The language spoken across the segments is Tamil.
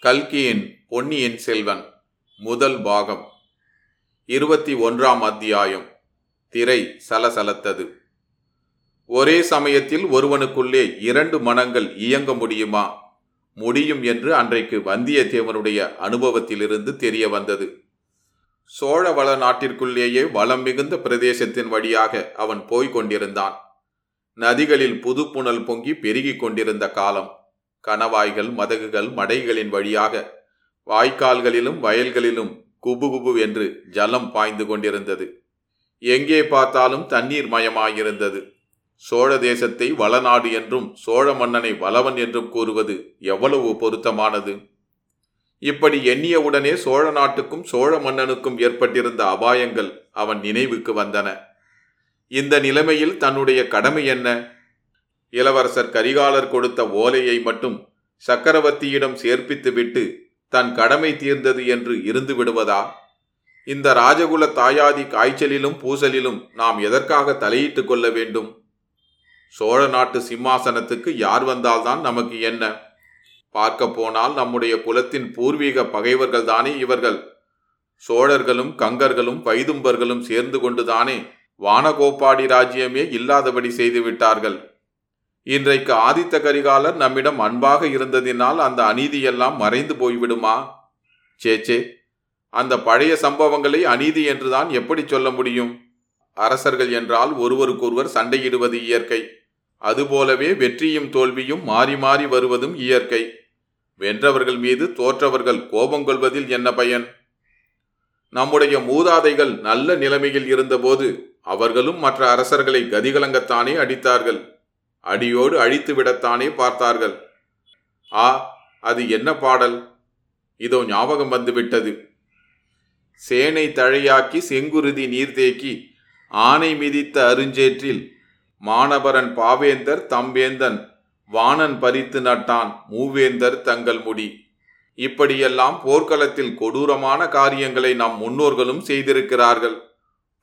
கல்கியின் பொன்னியின் செல்வன் முதல் பாகம் இருபத்தி ஒன்றாம் அத்தியாயம் திரை சலசலத்தது. ஒரே சமயத்தில் ஒருவனுக்குள்ளே இரண்டு மனங்கள் இயங்க முடியுமா? முடியும் என்று அன்றைக்கு வந்தியத்தேவனுடைய அனுபவத்திலிருந்து தெரிய வந்தது. சோழ வள நாட்டிற்குள்ளேயே வளம் மிகுந்த பிரதேசத்தின் வழியாக அவன் போய்க் கொண்டிருந்தான். நதிகளில் புதுப்புணல் பொங்கி பெருகிக் கொண்டிருந்த காலம். கணவாய்கள் மதகுகள் மடைகளின் வழியாக வாய்க்கால்களிலும் வயல்களிலும் குபு குபு என்று ஜலம் பாய்ந்து கொண்டிருந்தது. எங்கே பார்த்தாலும் தண்ணீர் மயமாயிருந்தது. சோழ தேசத்தை வளநாடு என்றும் சோழ மன்னனை வளவன் என்றும் கூறுவது எவ்வளவு பொருத்தமானது? இப்படி எண்ணியவுடனே சோழ நாட்டுக்கும் சோழ மன்னனுக்கும் ஏற்பட்டிருந்த அபாயங்கள் அவன் நினைவுக்கு வந்தன. இந்த நிலைமையில் தன்னுடைய கடமை என்ன? இளவரசர் கரிகாலர் கொடுத்த ஓலையை மட்டும் சக்கரவர்த்தியிடம் சேர்ப்பித்துவிட்டு தன் கடமை தீர்ந்தது என்று இருந்து விடுவதா? இந்த ராஜகுல தாயாதி காய்ச்சலிலும் பூசலிலும் நாம் எதற்காக தலையிட்டுக் கொள்ள வேண்டும்? சோழ நாட்டு சிம்மாசனத்துக்கு யார் வந்தால்தான் நமக்கு என்ன? பார்க்க போனால் நம்முடைய குலத்தின் பூர்வீக பகைவர்கள் தானே இவர்கள். சோழர்களும் கங்கர்களும் பைதும்பர்களும் சேர்ந்து கொண்டுதானே வானகோப்பாடி ராஜ்யமே இல்லாதபடி செய்துவிட்டார்கள் இன்றைக்கு ஆதித்த கரிகாலர் நம்மிடம் அன்பாக இருந்ததினால் அந்த அநீதியெல்லாம் மறைந்து போய்விடுமா? சேச்சே அந்த பழைய சம்பவங்களை அநீதி என்றுதான் எப்படி சொல்ல முடியும்? அரசர்கள் என்றால் ஒருவருக்கொருவர் சண்டையிடுவது இயற்கை. அதுபோலவே வெற்றியும் தோல்வியும் மாறி மாறி வருவதும் இயற்கை. வென்றவர்கள் மீது தோற்றவர்கள் கோபம் கொள்வதில் என்ன பயன்? நம்முடைய மூதாதைகள் நல்ல நிலைமையில் இருந்தபோது அவர்களும் மற்ற அரசர்களை கதிகலங்கத்தானே அடித்தார்கள். அடியோடு அழித்து விடத்தானே பார்த்தார்கள். ஆ அது என்ன பாடல்? இதோ ஞாபகம் வந்துவிட்டது. சேனை தழையாக்கி செங்குருதி நீர்தேக்கி ஆனை மிதித்த அருஞ்சேற்றில் மாணவரன் பாவேந்தர் தம்பேந்தன் வானன் பறித்து நட்டான் மூவேந்தர் தங்கள் முடி. இப்படியெல்லாம் போர்க்களத்தில் கொடூரமான காரியங்களை நம் முன்னோர்களும் செய்திருக்கிறார்கள்.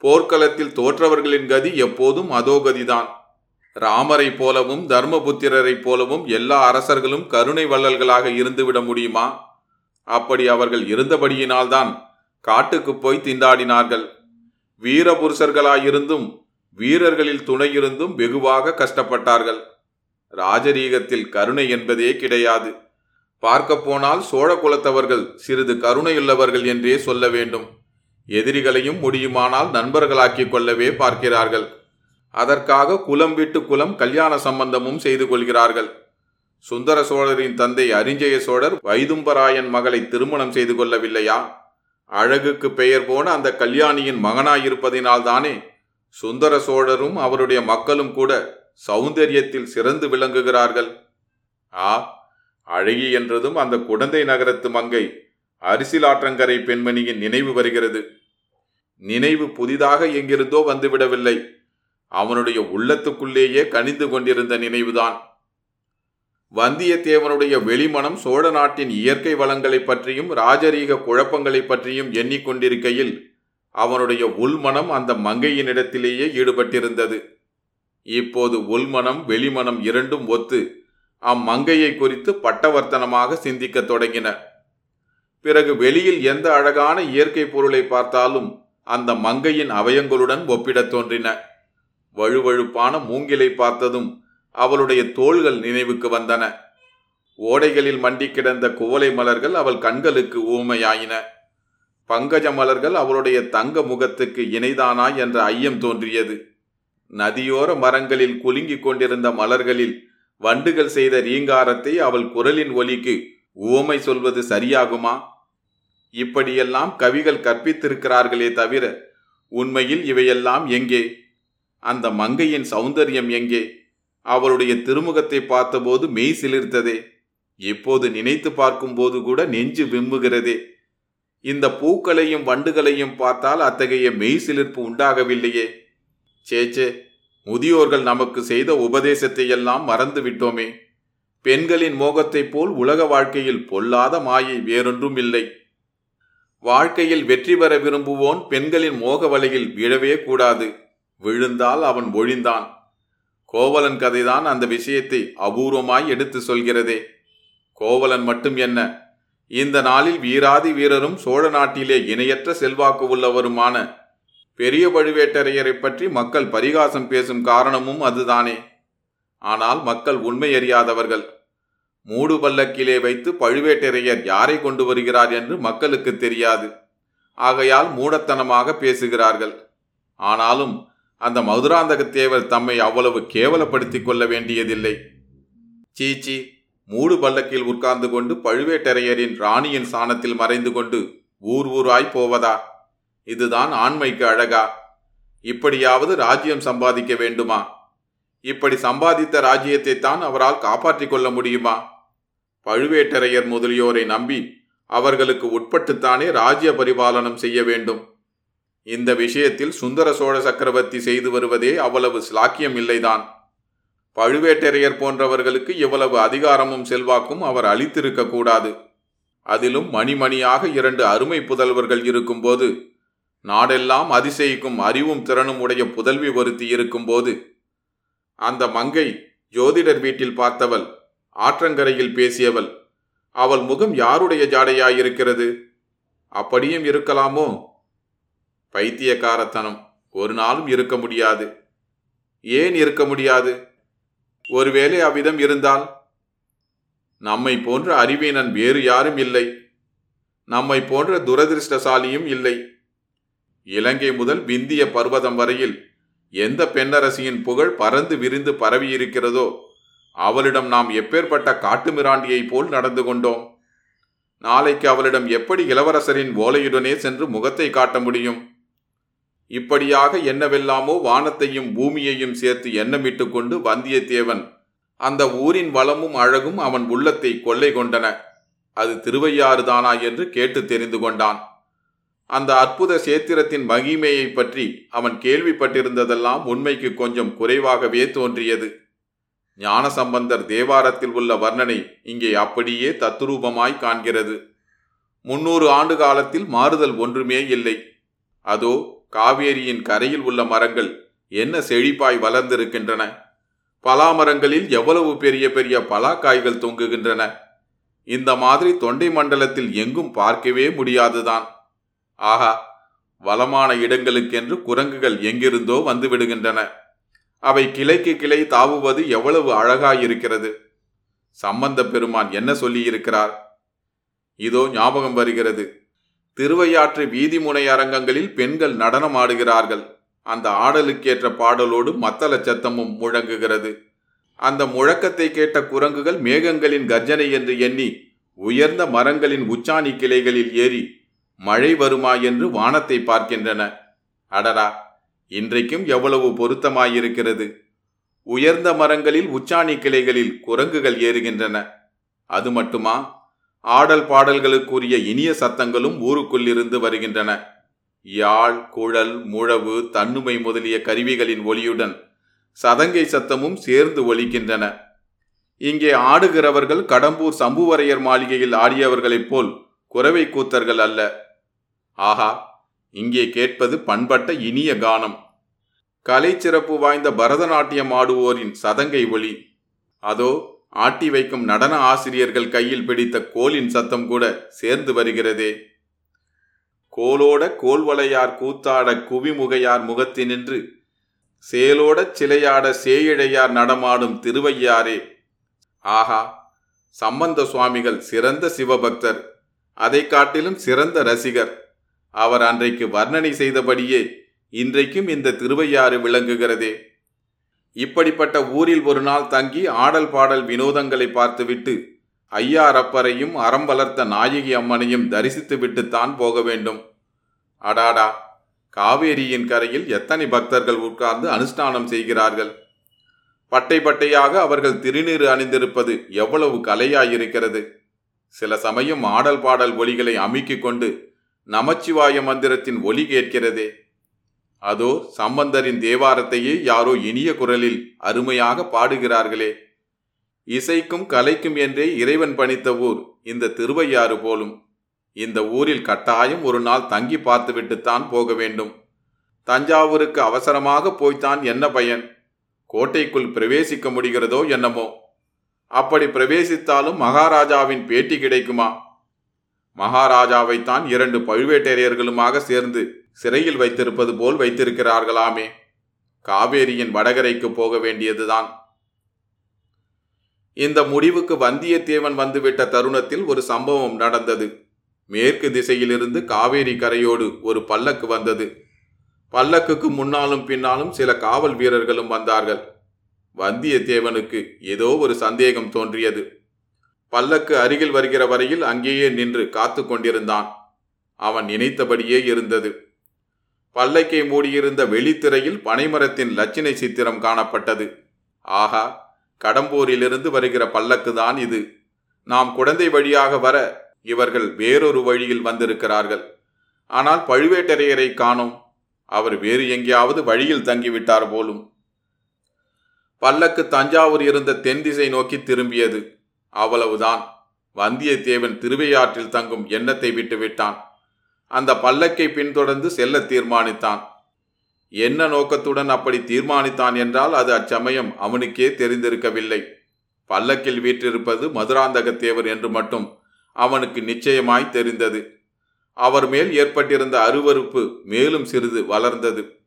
போர்க்களத்தில் தோற்றவர்களின் கதி எப்போதும் அதோ கதிதான் ராமரை போலவும் தர்மபுத்திரரைப் போலவும் எல்லா அரசர்களும் கருணை வள்ளல்களாக இருந்துவிட முடியுமா? அப்படி அவர்கள் இருந்தபடியினால்தான் காட்டுக்கு போய் திண்டாடினார்கள். வீரபுருஷர்களாயிருந்தும் வீரர்களில் துணையிருந்தும் வெகுவாக கஷ்டப்பட்டார்கள். ராஜரீகத்தில் கருணை என்பதே கிடையாது. பார்க்கப்போனால் சோழ குலத்தவர்கள் சிறிது கருணையுள்ளவர்கள் என்றே சொல்ல வேண்டும். எதிரிகளையும் முடியுமானால் நண்பர்களாக்கிக் கொள்ளவே பார்க்கிறார்கள். அதற்காக குலம் விட்டு குலம் கல்யாண சம்பந்தமும் செய்து கொள்கிறார்கள். சுந்தர சோழரின் தந்தை அரிஞ்சய சோழர் வைதும்பராயன் மகளை திருமணம் செய்து கொள்ளவில்லையா? அழகுக்கு பெயர் போன அந்த கல்யாணியின் மகனாயிருப்பதினால்தானே சுந்தர சோழரும் அவருடைய மக்களும் கூட சௌந்தரியத்தில் சிறந்து விளங்குகிறார்கள். ஆ அழகி என்றதும் அந்த குடந்தை நகரத்து மங்கை அரிசிலாற்றங்கரை பெண்மணியின் நினைவு வருகிறது. நினைவு புதிதாக எங்கிருந்தோ வந்துவிடவில்லை. அவனுடைய உள்ளத்துக்குள்ளேயே கனிந்து கொண்டிருந்த நினைவுதான். வந்தியத்தேவனுடைய வெளிமனம் சோழ நாட்டின் இயற்கை வளங்களை பற்றியும் ராஜரீக குழப்பங்களை பற்றியும் எண்ணிக்கொண்டிருக்கையில் அவனுடைய உள்மனம் அந்த மங்கையினிடத்திலேயே ஈடுபட்டிருந்தது. இப்போது உள்மனம் வெளிமனம் இரண்டும் ஒத்து அம்மங்கையை குறித்து பட்டவர்த்தனமாக சிந்திக்கத் தொடங்கின. பிறகு வெளியில் எந்த அழகான இயற்கை பொருளை பார்த்தாலும் அந்த மங்கையின் அவயங்களுடன் ஒப்பிடத் தோன்றின. வழுவழுப்பான மூங்கிலை பார்த்ததும் அவளுடைய தோள்கள் நினைவுக்கு வந்தன. ஓடைகளில் மண்டி கிடந்த குவளை மலர்கள் அவள் கண்களுக்கு ஊமையாயின. பங்கஜ மலர்கள் அவளுடைய தங்க முகத்துக்கு இணைதானா என்ற ஐயம் தோன்றியது. நதியோர மரங்களில் குலுங்கிக் கொண்டிருந்த மலர்களில் வண்டுகள் செய்த ரீங்காரத்தை அவள் குரலின் ஒலிக்கு உவமை சொல்வது சரியாகுமா? இப்படியெல்லாம் கவிகள் கற்பித்திருக்கிறார்களே தவிர உண்மையில் இவையெல்லாம் எங்கே? அந்த மங்கையின் சௌந்தரியம் எங்கே? அவளுடைய திருமுகத்தை பார்த்தபோது மெய் சிலிர்த்ததே. இப்போது நினைத்து பார்க்கும்போது கூட நெஞ்சு விம்முகிறதே. இந்த பூக்களையும் வண்டுகளையும் பார்த்தால் அத்தகைய மெய் சிலிர்ப்பு உண்டாகவில்லையே. சேச்சே முதியோர்கள் நமக்கு செய்த உபதேசத்தை எல்லாம் மறந்து விட்டோமே. பெண்களின் மோகத்தைப் போல் உலக வாழ்க்கையில் பொல்லாத மாயை வேறொன்றும் இல்லை. வாழ்க்கையில் வெற்றி பெற விரும்புவோன் பெண்களின் மோக வலையில் விழவே கூடாது. விழுந்தால் அவன் ஒழிந்தான். கோவலன் கதைதான் அந்த விஷயத்தை அபூர்வமாய் எடுத்து சொல்கிறதே. கோவலன் மட்டும் என்ன? இந்த நாளில் வீராதி வீரரும் சோழ நாட்டிலே இணையற்ற செல்வாக்கு உள்ளவருமான பெரிய பழுவேட்டரையரை பற்றி மக்கள் பரிகாசம் பேசும் காரணமும் அதுதானே. ஆனால் மக்கள் உண்மை அறியாதவர்கள். மூடு பல்லக்கிலே வைத்து பழுவேட்டரையர் யாரை கொண்டு வருகிறார் என்று மக்களுக்கு தெரியாது. ஆகையால் மூடத்தனமாக பேசுகிறார்கள். ஆனாலும் அந்த மதுராந்தகத்தேவர் தம்மை அவ்வளவு கேவலப்படுத்திக் கொள்ள வேண்டியதில்லை. சீச்சி மூடு பல்லக்கில் உட்கார்ந்து கொண்டு பழுவேட்டரையரின் ராணியின் சாணத்தில் மறைந்து கொண்டு ஊர் ஊராய் போவதா? இதுதான் ஆண்மைக்கு அழகா? இப்படியாவது ராஜ்யம் சம்பாதிக்க வேண்டுமா? இப்படி சம்பாதித்த ராஜ்யத்தை தான் அவரால் காப்பாற்றிக் கொள்ள முடியுமா? பழுவேட்டரையர் முதலியோரை நம்பி அவர்களுக்கு உட்பட்டுத்தானே ராஜ்ய பரிபாலனம் செய்ய வேண்டும். இந்த விஷயத்தில் சுந்தர சோழ சக்கரவர்த்தி செய்து வருவதே அவ்வளவு ஸ்லாக்கியம் இல்லைதான் பழுவேட்டரையர் போன்றவர்களுக்கு இவ்வளவு அதிகாரமும் செல்வாக்கும் அவர் அளித்திருக்க கூடாது. அதிலும் மணிமணியாக இரண்டு அருமை புதல்வர்கள் இருக்கும்போது நாடெல்லாம் அதிசயிக்கும் அறிவும் திறனும் உடைய புதல்வி ஒருத்தி இருக்கும்போது அந்த மங்கை ஜோதிடர் வீட்டில் பார்த்தவள் ஆற்றங்கரையில் பேசியவள் அவள் முகம் யாருடைய ஜாடையாயிருக்கிறது? அப்படியும் இருக்கலாமோ? பைத்தியக்காரத்தனம். ஒரு நாளும் இருக்க முடியாது. ஏன் இருக்க முடியாது? ஒருவேளை அவ்விதம் இருந்தால்? நம்மை போன்ற அறிவீனன் வேறு யாரும் இல்லை. நம்மை போன்ற துரதிருஷ்டசாலியும் இல்லை. இலங்கை முதல் விந்திய பர்வதம் வரையில் எந்த பெண்ணரசியின் புகழ் பறந்து விரிந்து பரவியிருக்கிறதோ அவளிடம் நாம் எப்பேற்பட்ட காட்டுமிராண்டியைப் போல் நடந்து கொண்டோம். நாளைக்கு அவளிடம் எப்படி இளவரசரின் ஓலையுடனே சென்று முகத்தை காட்ட முடியும்? இப்படியாக என்னவெல்லாமோ வானத்தையும் பூமியையும் சேர்த்து எண்ணமிட்டு கொண்டு வந்தியத்தேவன் அந்த ஊரின் வளமும் அழகும் அவன் உள்ளத்தை கொள்ளை கொண்டன. அது திருவையாறுதானா என்று கேட்டு தெரிந்து கொண்டான். அந்த அற்புத சேத்திரத்தின் மகிமையை பற்றி அவன் கேள்விப்பட்டிருந்ததெல்லாம் உண்மைக்கு கொஞ்சம் குறைவாகவே தோன்றியது. ஞானசம்பந்தர் தேவாரத்தில் உள்ள வர்ணனை இங்கே அப்படியே தத்துரூபமாய் காண்கிறது. முன்னூறு ஆண்டு காலத்தில் மாறுதல் ஒன்றுமே இல்லை. அதோ காவேரியின் கரையில் உள்ள மரங்கள் என்ன செழிப்பாய் வளர்ந்திருக்கின்றன? பலாமரங்களில் எவ்வளவு பெரிய பெரிய பலாக்காய்கள் தொங்குகின்றன? இந்த மாதிரி தொண்டை மண்டலத்தில் எங்கும் பார்க்கவே முடியாதுதான். ஆகா வளமான இடங்களுக்கென்று குரங்குகள் எங்கிருந்தோ வந்து விடுகின்றன அவை கிளைக்கு கிளை தாவுவது எவ்வளவு அழகாயிருக்கிறது. சம்பந்த பெருமான் என்ன சொல்லியிருக்கிறார்? இதோ ஞாபகம் வருகிறது. திருவையாற்று வீதிமுனை அரங்கங்களில் பெண்கள் நடனம் ஆடுகிறார்கள். அந்த ஆடலுக்கேற்ற பாடலோடு மத்தள சத்தமும் முழங்குகிறது. அந்த முழக்கத்தை கேட்ட குரங்குகள் மேகங்களின் கர்ஜனை என்று எண்ணி உயர்ந்த மரங்களின் உச்சாணி கிளைகளில் ஏறி மழை வருமா? என்று வானத்தை பார்க்கின்றன. அடடா! இன்றைக்கும் எவ்வளவு பொருத்தமாயிருக்கிறது. உயர்ந்த மரங்களில் உச்சாணி கிளைகளில் குரங்குகள் ஏறுகின்றன. அது மட்டுமா? ஆடல் பாடல்களுக்குரிய இனிய சத்தங்களும் ஊருக்குள்ளிருந்து வருகின்றன. யாழ் குழல் முழவு தன்னுமை முதலிய கருவிகளின் ஒலியுடன் சதங்கை சத்தமும் சேர்ந்து ஒலிக்கின்றன. இங்கே ஆடுகிறவர்கள் கடம்பூர் சம்புவரையர் மாளிகையில் ஆடியவர்களைப் போல் குறவை கூத்தர்கள் அல்ல. ஆஹா இங்கே கேட்பது பண்பட்ட இனிய கானம். கலை சிறப்பு வாய்ந்த பரதநாட்டியம் ஆடுவோரின் சதங்கை ஒளி அதோ ஆட்டி வைக்கும் நடன ஆசிரியர்கள் கையில் பிடித்த கோலின் சத்தம் கூட சேர்ந்து வருகிறதே. கோலோட கோல்வளையார் கூத்தாட குவிமுகையார் முகத்தினின்று சேலோட சிலையாட சேயிழையார் நடமாடும் திருவையாரே ஆஹா சம்பந்த சுவாமிகள் சிறந்த சிவபக்தர் அதை காட்டிலும் சிறந்த ரசிகர். அவர் அன்றைக்கு வர்ணனை செய்தபடியே இன்றைக்கும் இந்த திருவையாறு விளங்குகிறதே. இப்படிப்பட்ட ஊரில் ஒரு நாள் தங்கி ஆடல் பாடல் வினோதங்களை பார்த்துவிட்டு ஐயாரப்பரையும் அறம் வளர்த்த நாயகி அம்மனையும் தரிசித்துவிட்டுத்தான் போக வேண்டும். அடாடா! காவேரியின் கரையில் எத்தனை பக்தர்கள் உட்கார்ந்து அனுஷ்டானம் செய்கிறார்கள்? பட்டை பட்டையாக அவர்கள் திருநீறு அணிந்திருப்பது எவ்வளவு கலையாயிருக்கிறது! சில சமயம் ஆடல் பாடல் ஒலிகளை அமுக்கிக் கொண்டு நமச்சிவாய மந்திரத்தின் ஒலி கேட்கிறதே! அதோ சம்பந்தரின் தேவாரத்தையே யாரோ இனிய குரலில் அருமையாக பாடுகிறார்களே. இசைக்கும் கலைக்கும் என்றே இறைவன் பணித்த ஊர் இந்த திருவையாறு போலும். இந்த ஊரில் கட்டாயம் ஒரு நாள் தங்கி பார்த்துவிட்டுத்தான் போக வேண்டும். தஞ்சாவூருக்கு அவசரமாக போய்த்தான் என்ன பயன்? கோட்டைக்குள் பிரவேசிக்க முடிகிறதோ என்னமோ? அப்படி பிரவேசித்தாலும் மகாராஜாவின் பேட்டி கிடைக்குமா? மகாராஜாவைத்தான் இரண்டு பழுவேட்டரையர்களுமாக சேர்ந்து சிறையில் வைத்திருப்பது போல் வைத்திருக்கிறார்களாமே. காவேரியின் வடகரைக்கு போக வேண்டியதுதான். இந்த முடிவுக்கு வந்தியத்தேவன் வந்துவிட்ட தருணத்தில் ஒரு சம்பவம் நடந்தது. மேற்கு திசையிலிருந்து காவேரி கரையோடு ஒரு பல்லக்கு வந்தது. பல்லக்குக்கு முன்னாலும் பின்னாலும் சில காவல் வீரர்களும் வந்தார்கள். வந்தியத்தேவனுக்கு ஏதோ ஒரு சந்தேகம் தோன்றியது. பல்லக்கு அருகில் வருகிற வரையில் அங்கேயே நின்று காத்து கொண்டிருந்தான். அவன் நினைத்தபடியே இருந்தது. பல்லக்கை மூடியிருந்த வெளித்திரையில் பனைமரத்தின் லட்சினை சித்திரம் காணப்பட்டது. ஆகா கடம்பூரிலிருந்து வருகிற பல்லக்குதான் இது. நாம் குழந்தை வழியாக வர இவர்கள் வேறொரு வழியில் வந்திருக்கிறார்கள். ஆனால் பழுவேட்டரையரை காணோம். அவர் வேறு எங்கேயாவது வழியில் தங்கிவிட்டார் போலும். பல்லக்கு தஞ்சாவூர் இருந்த தென் திசை நோக்கி திரும்பியது. அவ்வளவுதான். வந்தியத்தேவன் திருவையாற்றில் தங்கும் எண்ணத்தை விட்டுவிட்டான். அந்த பல்லக்கை பின்தொடர்ந்து செல்ல தீர்மானித்தான். என்ன நோக்கத்துடன் அப்படி தீர்மானித்தான் என்றால் அது அச்சமயம் அவனுக்கே தெரிந்திருக்கவில்லை. பல்லக்கில் வீற்றிருப்பது மதுராந்தகத்தேவர் என்று மட்டும் அவனுக்கு நிச்சயமாய் தெரிந்தது. அவர் மேல் ஏற்பட்டிருந்த அருவறுப்பு மேலும் சிறிது வளர்ந்தது.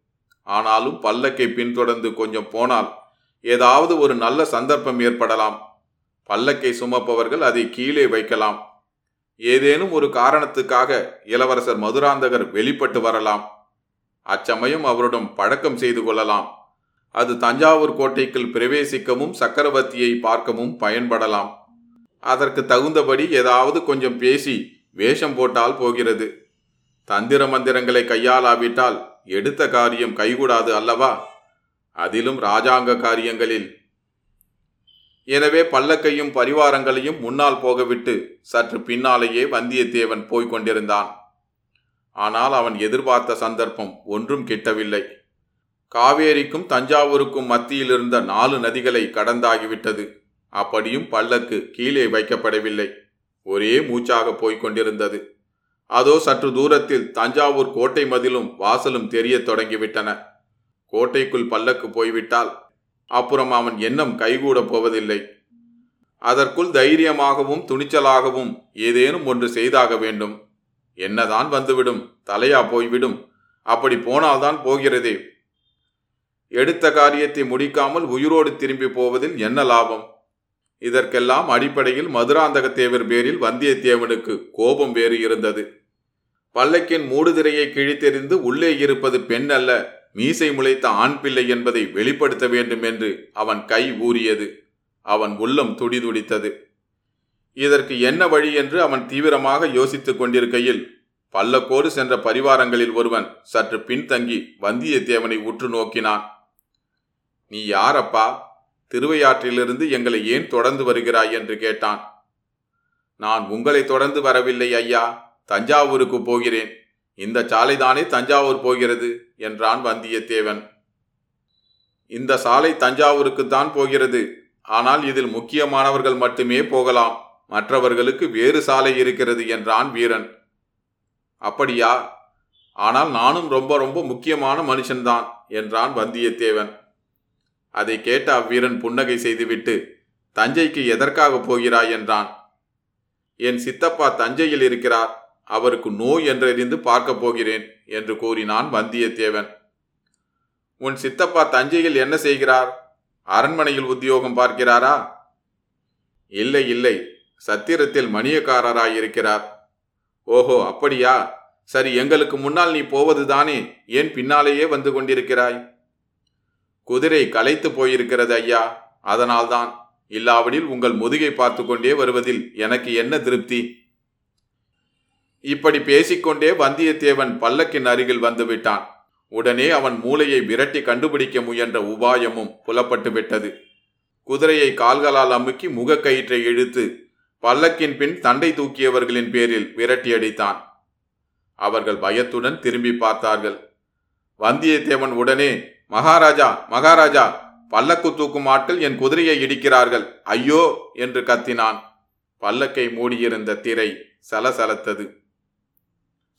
ஆனாலும் பல்லக்கை பின்தொடர்ந்து கொஞ்சம் போனால் ஏதாவது ஒரு நல்ல சந்தர்ப்பம் ஏற்படலாம். பல்லக்கை சுமப்பவர்கள் அதை கீழே வைக்கலாம். ஏதேனும் ஒரு காரணத்துக்காக இளவரசர் மதுராந்தகர் வெளிப்பட்டு வரலாம். அச்சமயம் அவருடன் பழக்கம் செய்து கொள்ளலாம். அது தஞ்சாவூர் கோட்டைக்குள் பிரவேசிக்கவும் சக்கரவர்த்தியை பார்க்கவும் பயன்படலாம். அதற்கு தகுந்தபடி ஏதாவது கொஞ்சம் பேசி வேஷம் போட்டால் போகிறது. தந்திர மந்திரங்களை கையாளாவிட்டால் எடுத்த காரியம் கைகூடாது அல்லவா? அதிலும் ராஜாங்க காரியங்களில் எனவே பல்லக்கையும் பரிவாரங்களையும் முன்னால் போகவிட்டு சற்று பின்னாலேயே வந்தியத்தேவன் போய்க் கொண்டிருந்தான். ஆனால் அவன் எதிர்பார்த்த சந்தர்ப்பம் ஒன்றும் கிட்டவில்லை. காவேரிக்கும் தஞ்சாவூருக்கும் மத்தியில் இருந்த நாலு நதிகளை கடந்தாகிவிட்டது. அப்படியும் பல்லக்கு கீழே வைக்கப்படவில்லை. ஒரே மூச்சாக போய்க் கொண்டிருந்தது. அதோ சற்று தூரத்தில் தஞ்சாவூர் கோட்டை மதிலும் வாசலும் தெரியத் தொடங்கிவிட்டன. கோட்டைக்குள் பல்லக்கு போய்விட்டால் அப்புறம் அவன் எண்ணம் கைகூடப் போவதில்லை. அதற்குள் தைரியமாகவும் துணிச்சலாகவும் ஏதேனும் ஒன்று செய்தாக வேண்டும். என்னதான் வந்துவிடும் தலையா போய்விடும். அப்படி போனால்தான் போகிறதே. எடுத்த காரியத்தை முடிக்காமல் உயிரோடு திரும்பி போவதில் என்ன லாபம்? இதற்கெல்லாம் அடிப்படையில் மதுராந்தகத்தேவர் பேரில் வந்தியத்தேவனுக்கு கோபம் வேறு இருந்தது. பல்லக்கின் மூடுதிரையை கிழித்தெறிந்து உள்ளே இருப்பது பெண் அல்ல மீசை முளைத்த ஆண் பிள்ளை என்பதை வெளிப்படுத்த வேண்டும் என்று அவன் கை ஊறியது. அவன் உள்ளம் துடிதுடித்தது. இதற்கு என்ன வழி என்று அவன் தீவிரமாக யோசித்துக் கொண்டிருக்கையில் பல்லக்கோடு சென்ற பரிவாரங்களில் ஒருவன் சற்று பின்தங்கி வந்தியத்தேவனை உற்று நோக்கினான். நீ யாரப்பா? திருவையாற்றிலிருந்து எங்களை ஏன் தொடர்ந்து வருகிறாய்? என்று கேட்டான். நான் உங்களை தொடர்ந்து வரவில்லை ஐயா. தஞ்சாவூருக்கு போகிறேன். இந்த சாலைதானே தஞ்சாவூர் போகிறது? என்றான் வந்தியத்தேவன். இந்த சாலை தஞ்சாவூருக்குத்தான் போகிறது. ஆனால் இதில் முக்கியமானவர்கள் மட்டுமே போகலாம். மற்றவர்களுக்கு வேறு சாலை இருக்கிறது என்றான் வீரன். அப்படியா? ஆனால் நானும் ரொம்ப ரொம்ப முக்கியமான மனுஷன்தான் என்றான் வந்தியத்தேவன். அதை கேட்ட அவ்வீரன் புன்னகை செய்துவிட்டு தஞ்சைக்கு எதற்காக போகிறாய்? என்றான். என் சித்தப்பா தஞ்சையில் இருக்கிறார். அவருக்கு நோய் என்றறிந்து பார்க்கப் போகிறேன் என்று கூறினான் வந்தியத்தேவன். உன் சித்தப்பா தஞ்சையில் என்ன செய்கிறார்? அரண்மனையில் உத்தியோகம் பார்க்கிறாரா? இல்லை இல்லை. சத்திரத்தில் மணியக்காரராயிருக்கிறார் ஓஹோ அப்படியா? சரி எங்களுக்கு முன்னால் நீ போவதுதானே ஏன் பின்னாலேயே வந்து கொண்டிருக்கிறாய்? குதிரை களைத்து போயிருக்கிறது ஐயா. அதனால்தான். இல்லாவிடில் உங்கள் முதுகை பார்த்து கொண்டே வருவதில் எனக்கு என்ன திருப்தி? இப்படி பேசிக்கொண்டே வந்தியத்தேவன் பல்லக்கின் அருகில் வந்துவிட்டான் உடனே அவன் மூளையை விரட்டி கண்டுபிடிக்க முயன்ற உபாயமும் புலப்பட்டு விட்டது. குதிரையை கால்களால் அமுக்கி முகக்கயிற்றை இழுத்து பல்லக்கின் பின் தண்டை தூக்கியவர்களின் பேரில் விரட்டியடித்தான் அவர்கள் பயத்துடன் திரும்பி பார்த்தார்கள். வந்தியத்தேவன் உடனே மகாராஜா மகாராஜா பல்லக்கு தூக்கும் ஆட்கள் என் குதிரையை இடிக்கிறார்கள். ஐயோ! என்று கத்தினான். பல்லக்கை மூடியிருந்த திரை சலசலத்தது.